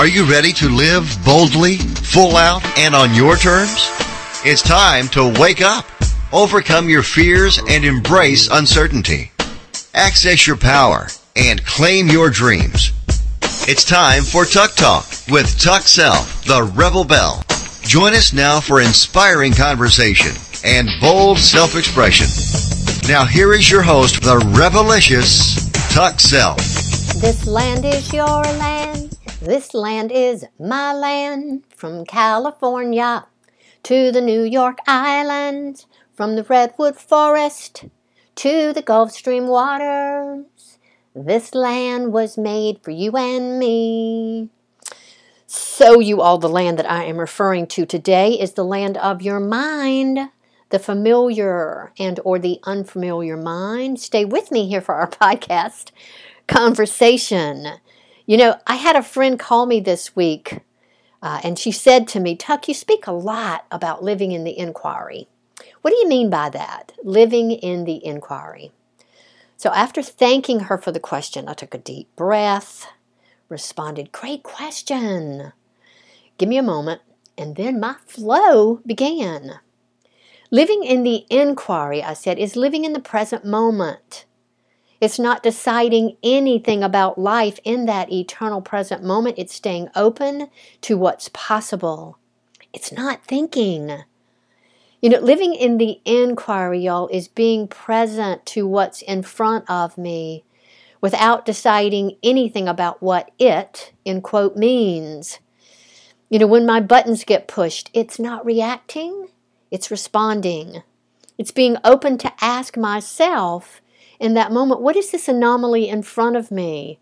Are you ready to live boldly, full out, and on your terms? It's time to wake up, overcome your fears, and embrace uncertainty. Access your power and claim your dreams. It's time for Tuck Talk with Tuck Self, the Rebel Belle. Join us now for inspiring conversation and bold self-expression. Now here is your host, the Rebelicious Tuck Self. This land is your land. This land is my land. From California to the New York Islands, from the Redwood Forest to the Gulf Stream waters. This land was made for you and me. So, you all, the land that I am referring to today is the land of your mind, the familiar and or the unfamiliar mind. Stay with me here for our podcast conversation. You know, I had a friend call me this week, uh, and she said to me, Tuck, you speak a lot about living in the inquiry. What do you mean by that? Living in the inquiry. So, after thanking her for the question, I took a deep breath, responded, Great question. Give me a moment. And then my flow began. Living in the inquiry, I said, is living in the present moment. It's not deciding anything about life in that eternal present moment. It's staying open to what's possible. It's not thinking. You know, living in the inquiry, y'all, is being present to what's in front of me without deciding anything about what it, in quote, means. You know, when my buttons get pushed, it's not reacting, it's responding. It's being open to ask myself in that moment, what is this anomaly in front of me?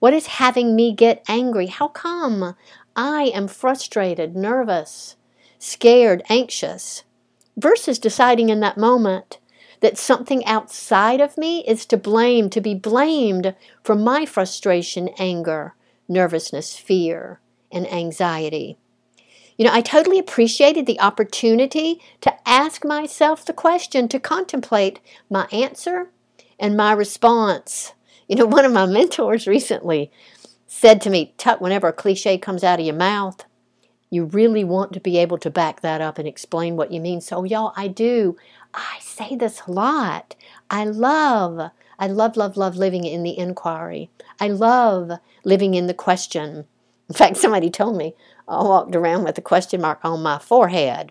What is having me get angry? How come I am frustrated, nervous, scared, anxious? Versus deciding in that moment that something outside of me is to blame, to be blamed for my frustration, anger, nervousness, fear, and anxiety. You know, I totally appreciated the opportunity to ask myself the question, to contemplate my answer and my response. You know, one of my mentors recently said to me, Tuck, whenever a cliche comes out of your mouth, you really want to be able to back that up and explain what you mean. So, y'all, I do. I say this a lot. I love, I love, love, love living in the inquiry. I love living in the question. In fact, somebody told me I walked around with a question mark on my forehead.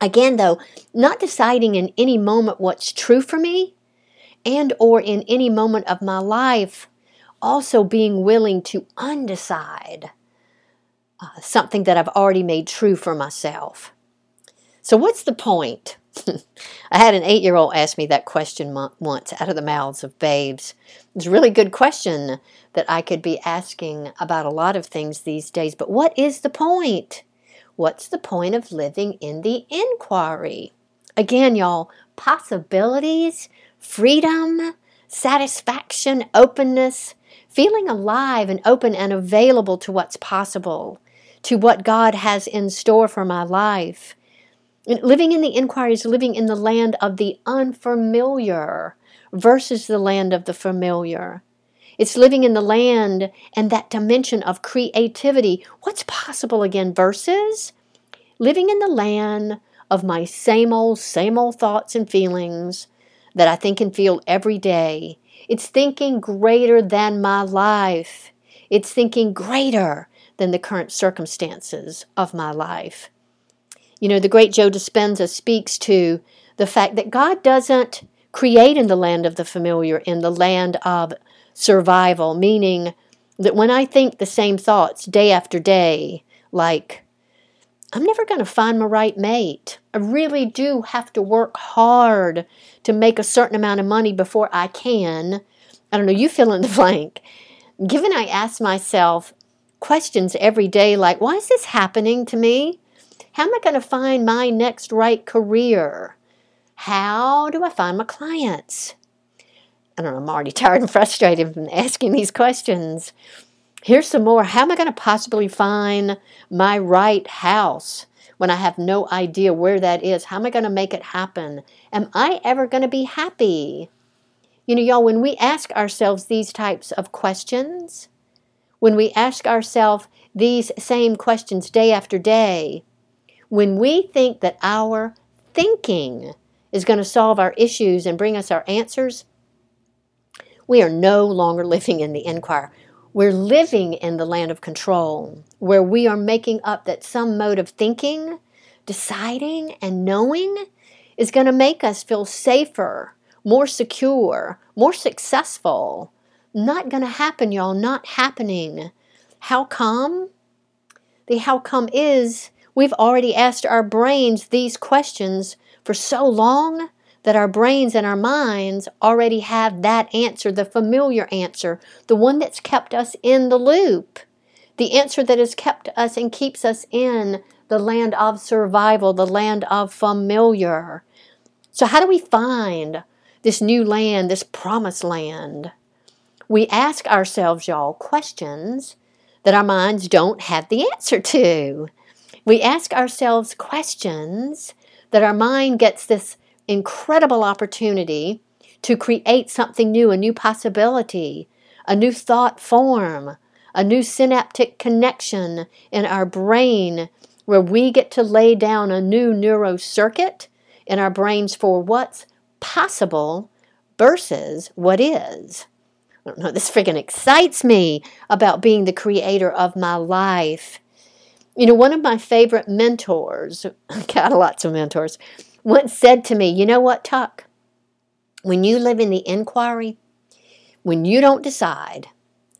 Again, though, not deciding in any moment what's true for me and or in any moment of my life also being willing to undecide uh, something that I've already made true for myself. So, what's the point? I had an eight year old ask me that question once out of the mouths of babes. It's a really good question that I could be asking about a lot of things these days. But what is the point? What's the point of living in the inquiry? Again, y'all, possibilities freedom, satisfaction, openness, feeling alive and open and available to what's possible, to what God has in store for my life. And living in the inquiry is living in the land of the unfamiliar versus the land of the familiar. It's living in the land and that dimension of creativity. What's possible again versus living in the land of my same old, same old thoughts and feelings that I think and feel every day. It's thinking greater than my life. It's thinking greater than the current circumstances of my life. You know, the great Joe Dispenza speaks to the fact that God doesn't create in the land of the familiar, in the land of survival, meaning that when I think the same thoughts day after day, like, I'm never going to find my right mate. I really do have to work hard to make a certain amount of money before I can. I don't know, you fill in the blank. Given I ask myself questions every day like, why is this happening to me? How am I going to find my next right career? How do I find my clients? I don't know, I'm already tired and frustrated from asking these questions. Here's some more. How am I going to possibly find my right house when I have no idea where that is? How am I going to make it happen? Am I ever going to be happy? You know, y'all, when we ask ourselves these types of questions, when we ask ourselves these same questions day after day, when we think that our thinking is going to solve our issues and bring us our answers, we are no longer living in the inquiry. We're living in the land of control, where we are making up that some mode of thinking, deciding, and knowing is going to make us feel safer, more secure, more successful. Not going to happen, y'all, not happening. How come? The how come is we've already asked our brains these questions for so long that our brains and our minds already have that answer, the familiar answer, the one that's kept us in the loop, the answer that has kept us and keeps us in the land of survival, the land of familiar. So, how do we find this new land, this promised land? We ask ourselves, y'all, questions that our minds don't have the answer to. We ask ourselves questions that our mind gets this incredible opportunity to create something new, a new possibility, a new thought form, a new synaptic connection in our brain where we get to lay down a new neuro circuit in our brains for what's possible versus what is. I don't know, this freaking excites me about being the creator of my life. You know, one of my favorite mentors, got lots of mentors, once said to me, You know what, Tuck? When you live in the inquiry, when you don't decide,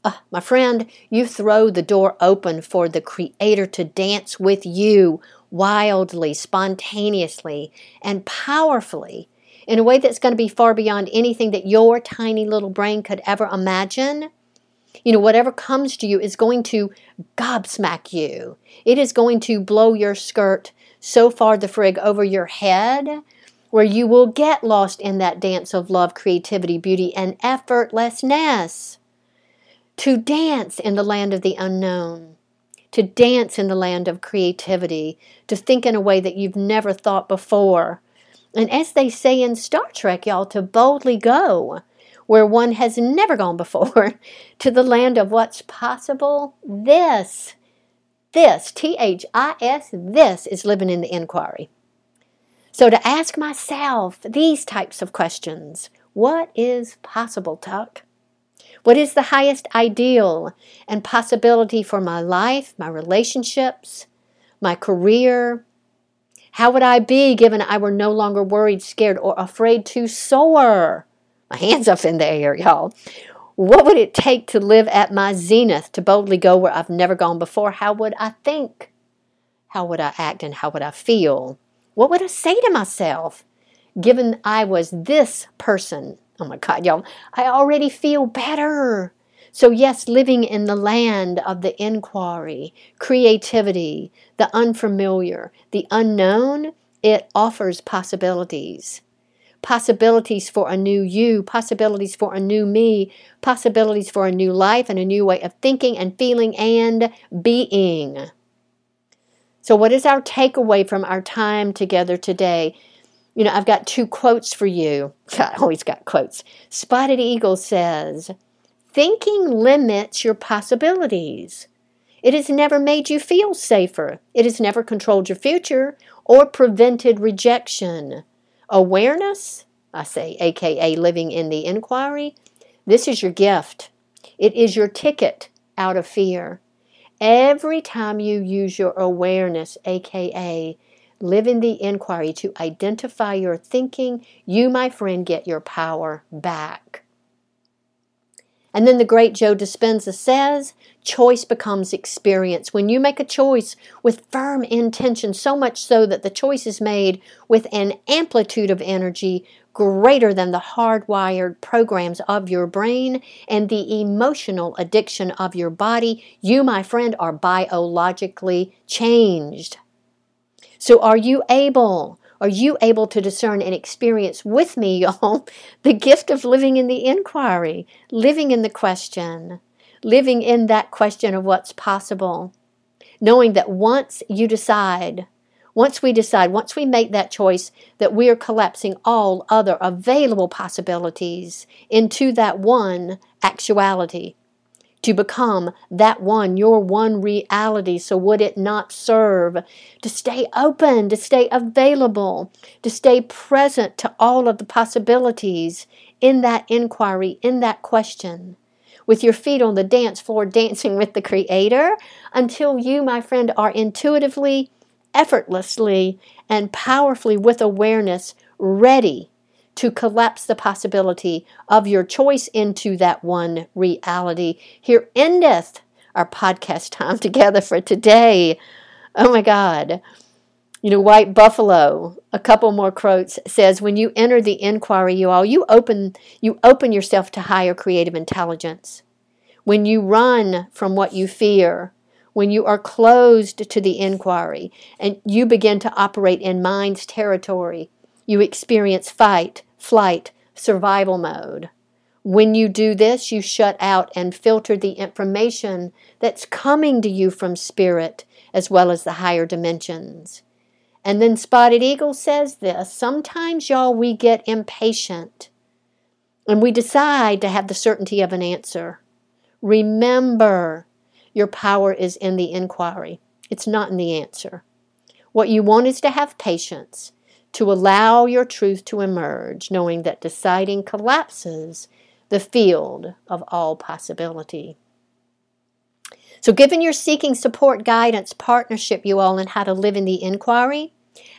uh, my friend, you throw the door open for the Creator to dance with you wildly, spontaneously, and powerfully in a way that's going to be far beyond anything that your tiny little brain could ever imagine. You know, whatever comes to you is going to gobsmack you. It is going to blow your skirt so far the frig over your head where you will get lost in that dance of love, creativity, beauty, and effortlessness. To dance in the land of the unknown, to dance in the land of creativity, to think in a way that you've never thought before. And as they say in Star Trek, y'all, to boldly go where one has never gone before, to the land of what's possible. This this, T H I S, this is living in the inquiry. So to ask myself these types of questions what is possible, Tuck? What is the highest ideal and possibility for my life, my relationships, my career? How would I be given I were no longer worried, scared, or afraid to soar? My hands up in the air, y'all. What would it take to live at my zenith, to boldly go where I've never gone before? How would I think? How would I act and how would I feel? What would I say to myself? Given I was this person, oh my God, y'all, I already feel better. So, yes, living in the land of the inquiry, creativity, the unfamiliar, the unknown, it offers possibilities possibilities for a new you, possibilities for a new me, possibilities for a new life and a new way of thinking and feeling and being. So, what is our takeaway from our time together today? You know, I've got two quotes for you. I always got quotes. Spotted Eagle says, Thinking limits your possibilities. It has never made you feel safer. It has never controlled your future or prevented rejection. Awareness, I say, aka living in the inquiry, this is your gift. It is your ticket out of fear. Every time you use your awareness, aka live in the inquiry to identify your thinking, you, my friend, get your power back. And then the great Joe Dispenza says, choice becomes experience. When you make a choice with firm intention, so much so that the choice is made with an amplitude of energy greater than the hardwired programs of your brain and the emotional addiction of your body, you, my friend, are biologically changed. So, are you able are you able to discern and experience with me, y'all, the gift of living in the inquiry, living in the question, living in that question of what's possible? Knowing that once you decide, once we decide, once we make that choice, that we are collapsing all other available possibilities into that one actuality. To become that one, your one reality. So, would it not serve to stay open, to stay available, to stay present to all of the possibilities in that inquiry, in that question? With your feet on the dance floor, dancing with the Creator, until you, my friend, are intuitively, effortlessly, and powerfully with awareness ready to collapse the possibility of your choice into that one reality. Here endeth our podcast time together for today. Oh my God. You know, White Buffalo, a couple more quotes says, when you enter the inquiry, you all, you open you open yourself to higher creative intelligence. When you run from what you fear, when you are closed to the inquiry and you begin to operate in mind's territory, you experience fight, flight, survival mode. When you do this, you shut out and filter the information that's coming to you from spirit as well as the higher dimensions. And then Spotted Eagle says this sometimes, y'all, we get impatient and we decide to have the certainty of an answer. Remember, your power is in the inquiry, it's not in the answer. What you want is to have patience to allow your truth to emerge, knowing that deciding collapses the field of all possibility. So, given you're seeking support, guidance, partnership, you all, in how to live in the inquiry,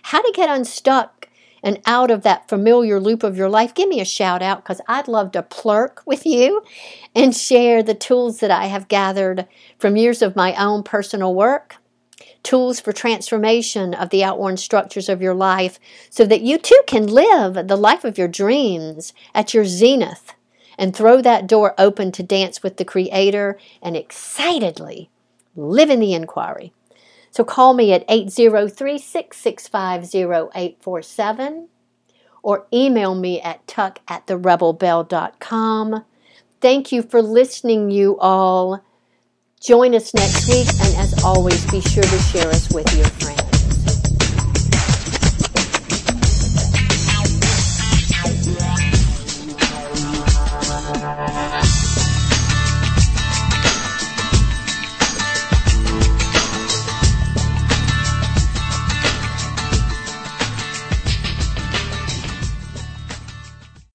how to get unstuck and out of that familiar loop of your life, give me a shout out because I'd love to plurk with you and share the tools that I have gathered from years of my own personal work tools for transformation of the outworn structures of your life so that you too can live the life of your dreams at your zenith and throw that door open to dance with the Creator and excitedly live in the inquiry. So call me at 803 665 0847 or email me at tuck at therebelbell.com. Thank you for listening, you all. Join us next week, and as always, be sure to share us with your friends.